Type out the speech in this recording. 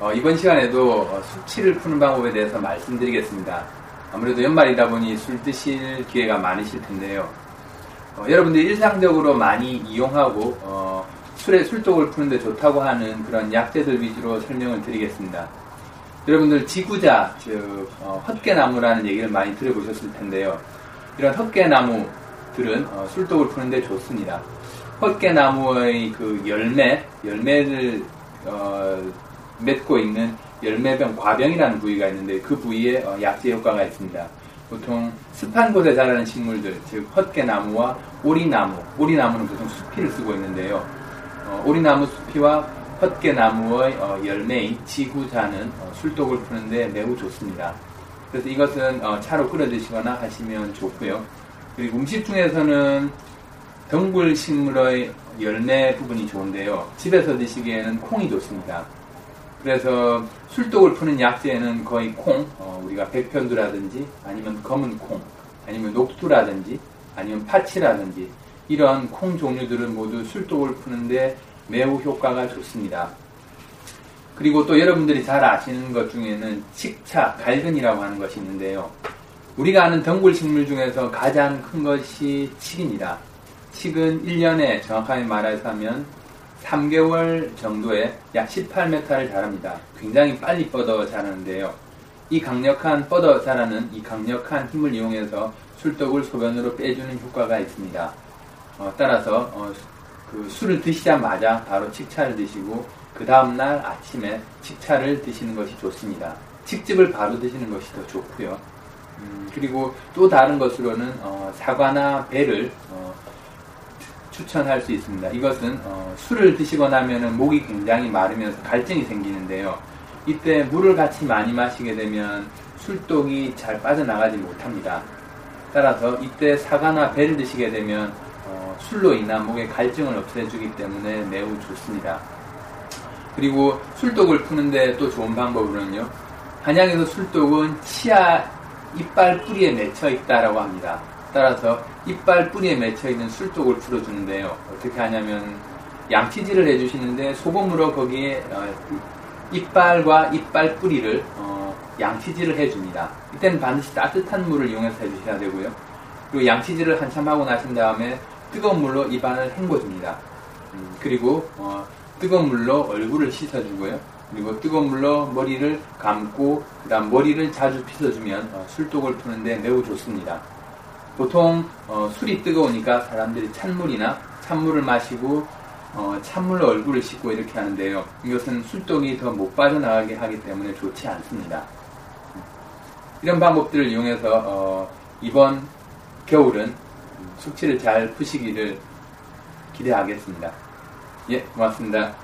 어, 이번 시간에도 어, 숙취를 푸는 방법에 대해서 말씀드리겠습니다. 아무래도 연말이다 보니 술 드실 기회가 많으실 텐데요. 어, 여러분들이 일상적으로 많이 이용하고 어, 술의 술독을 푸는데 좋다고 하는 그런 약재들 위주로 설명을 드리겠습니다. 여러분들 지구자, 즉 어, 헛개나무라는 얘기를 많이 들어보셨을 텐데요. 이런 헛개나무들은 어, 술독을 푸는데 좋습니다. 헛개나무의 그 열매, 열매를 어, 맺고 있는 열매병, 과병이라는 부위가 있는데 그 부위에 어, 약재 효과가 있습니다. 보통 습한 곳에 자라는 식물들, 즉 헛개나무와 오리나무, 오리나무는 보통 수피를 쓰고 있는데요. 어, 오리나무 수피와 헛개나무의 어, 열매인 지구자는 어, 술독을 푸는데 매우 좋습니다. 그래서 이것은 어, 차로 끓여 드시거나 하시면 좋고요. 그리고 음식 중에서는 덩굴 식물의 열매 부분이 좋은데요. 집에서 드시기에는 콩이 좋습니다. 그래서 술독을 푸는 약재는 거의 콩, 어, 우리가 백편두라든지 아니면 검은 콩, 아니면 녹두라든지 아니면 파치라든지 이런 콩 종류들은 모두 술독을 푸는데 매우 효과가 좋습니다. 그리고 또 여러분들이 잘 아시는 것 중에는 칡차, 갈근이라고 하는 것이 있는데요. 우리가 아는 덩굴 식물 중에서 가장 큰 것이 칡입니다. 칡은 1년에 정확하게 말해서 하면 3개월 정도에 약 18m를 자랍니다. 굉장히 빨리 뻗어 자라는데요. 이 강력한 뻗어 자라는 이 강력한 힘을 이용해서 술독을 소변으로 빼주는 효과가 있습니다. 어, 따라서 어, 그 술을 드시자마자 바로 칡차를 드시고 그 다음날 아침에 칡차를 드시는 것이 좋습니다. 칡즙을 바로 드시는 것이 더 좋고요. 음, 그리고 또 다른 것으로는 어, 사과나 배를 어, 추천할 수 있습니다. 이것은 어, 술을 드시고 나면 목이 굉장히 마르면서 갈증이 생기는데요. 이때 물을 같이 많이 마시게 되면 술독이 잘 빠져나가지 못합니다. 따라서 이때 사과나 배를 드시게 되면 어, 술로 인한 목의 갈증을 없애주기 때문에 매우 좋습니다. 그리고 술독을 푸는데 또 좋은 방법으로는요. 한약에서 술독은 치아 이빨 뿌리에 맺혀 있다라고 합니다. 따라서 이빨 뿌리에 맺혀 있는 술독을 풀어주는데요. 어떻게 하냐면 양치질을 해주시는데 소금으로 거기에 어, 이빨과 이빨 뿌리를 어, 양치질을 해줍니다. 이때는 반드시 따뜻한 물을 이용해서 해주셔야 되고요. 그리고 양치질을 한참 하고 나신 다음에 뜨거운 물로 입안을 헹궈줍니다. 음, 그리고 어, 뜨거운 물로 얼굴을 씻어주고요. 그리고 뜨거운 물로 머리를 감고 그다음 머리를 자주 빗어주면 어, 술독을 푸는데 매우 좋습니다. 보통 어, 술이 뜨거우니까 사람들이 찬물이나 찬물을 마시고 어, 찬물로 얼굴을 씻고 이렇게 하는데요. 이것은 술독이 더 못 빠져나가게 하기 때문에 좋지 않습니다. 이런 방법들을 이용해서 어, 이번 겨울은 숙취를 잘 푸시기를 기대하겠습니다. 예, 고맙습니다.